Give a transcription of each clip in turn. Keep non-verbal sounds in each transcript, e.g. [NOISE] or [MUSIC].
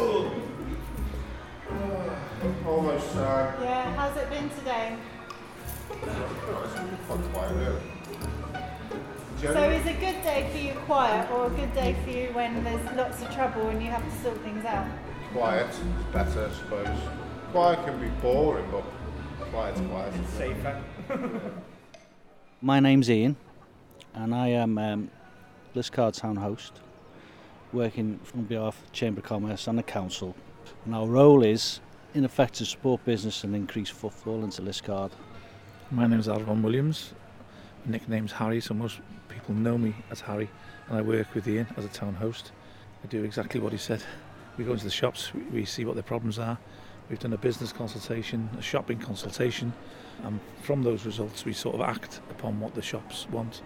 Oh. Almost sad. Yeah, how's it been today? so is a good day for you quiet or a good day for you when there's lots of trouble and you have to sort things out? Quiet is better, I suppose. Quiet can be boring, but quiet's quiet. It's safer. [LAUGHS] My name's Ian and I am um, Liscard Town host working on behalf of Chamber of Commerce and the Council. And our role is, in effect, to support business and increase footfall into Liscard. My name is Alvon Williams. My nickname's Harry, so most people know me as Harry, and I work with Ian as a town host. I do exactly what he said. We go into the shops, we see what their problems are. We've done a business consultation, a shopping consultation, and from those results, we sort of act upon what the shops want.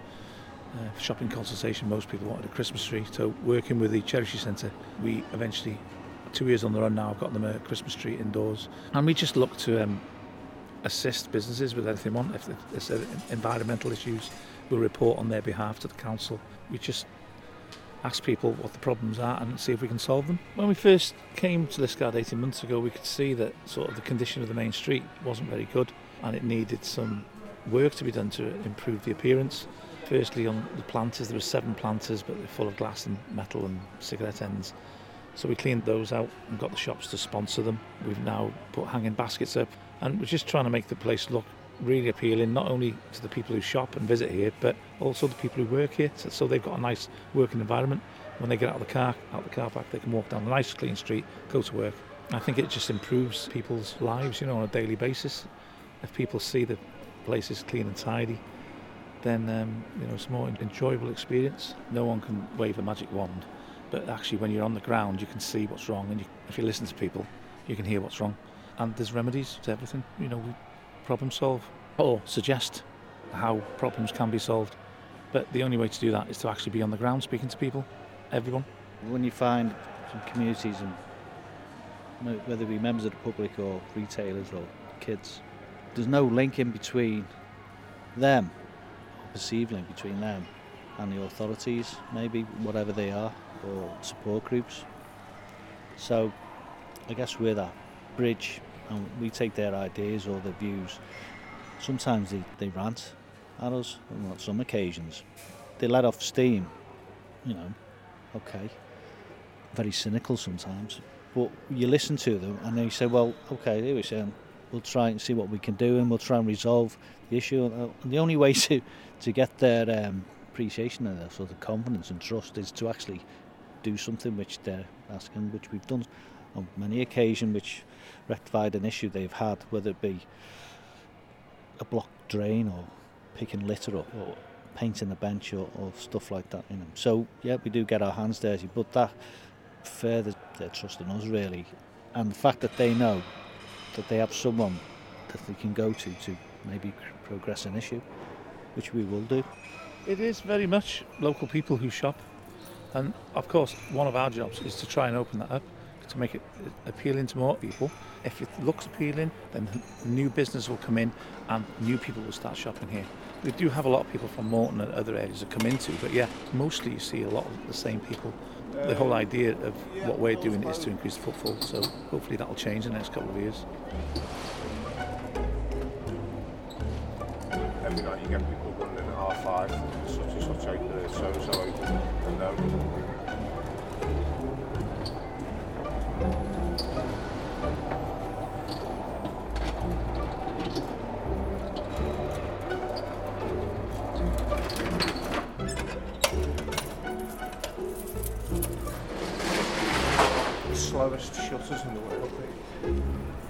Uh, shopping consultation, most people wanted a Christmas tree, so working with the Cherry Centre, we eventually, two years on the run now, I've got them a Christmas tree indoors. And we just look to um, assist businesses with anything they want. If there's uh, environmental issues, we'll report on their behalf to the council. We just ask people what the problems are and see if we can solve them. When we first came to Liscard 18 months ago, we could see that sort of the condition of the main street wasn't very good and it needed some work to be done to improve the appearance. Firstly, on the planters, there were seven planters, but they're full of glass and metal and cigarette ends. So we cleaned those out and got the shops to sponsor them. We've now put hanging baskets up and we're just trying to make the place look really appealing, not only to the people who shop and visit here, but also the people who work here. So, they've got a nice working environment. When they get out of the car, out the car park, they can walk down a nice clean street, go to work. I think it just improves people's lives, you know, on a daily basis. If people see the place is clean and tidy, then um, you know it's a more enjoyable experience. No one can wave a magic wand, but actually when you're on the ground, you can see what's wrong, and you, if you listen to people, you can hear what's wrong. And there's remedies to everything. You know, we problem solve or suggest how problems can be solved. But the only way to do that is to actually be on the ground speaking to people, everyone. When you find some communities, and whether it be members of the public or retailers or kids, there's no link in between them, perceived link between them and the authorities, maybe whatever they are, or support groups. So I guess we're that bridge and we take their ideas or their views. Sometimes they, they rant at us on some occasions. They let off steam, you know, okay. Very cynical sometimes. But you listen to them and they say, well, okay, here we say, we'll try and see what we can do and we'll try and resolve the issue. And the only way [LAUGHS] to, to get their um, appreciation and their sort of confidence and trust is to actually do something which they're asking, which we've done on many occasions, which rectified an issue they've had, whether it be a blocked drain or picking litter up or painting a bench or, or stuff like that. So yeah, we do get our hands dirty, but that further their trust in us really, and the fact that they know that they have someone that they can go to to maybe progress an issue, which we will do. It is very much local people who shop. And of course, one of our jobs is to try and open that up, to make it appealing to more people. If it looks appealing, then new business will come in and new people will start shopping here. We do have a lot of people from Moreton and other areas that come into, but yeah, mostly you see a lot of the same people. The whole idea of what we're doing is to increase the footfall, so hopefully that will change in the next couple of years. Every night you get people running at half five, such and such so so and slowest shutters in the world.